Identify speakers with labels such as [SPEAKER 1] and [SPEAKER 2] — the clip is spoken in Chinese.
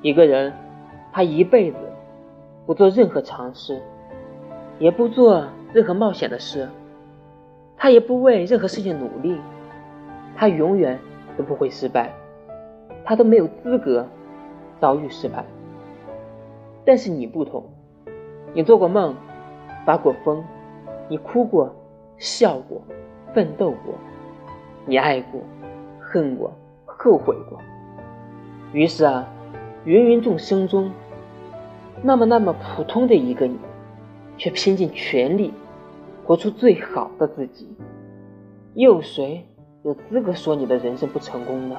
[SPEAKER 1] 一个人，他一辈子不做任何尝试，也不做任何冒险的事，他也不为任何事情努力，他永远都不会失败，他都没有资格遭遇失败。但是你不同，你做过梦，发过疯，你哭过，笑过，奋斗过，你爱过，恨过，后悔过。于是啊，芸芸众生中，那么那么普通的一个你，却拼尽全力活出最好的自己。又有谁有资格说你的人生不成功呢？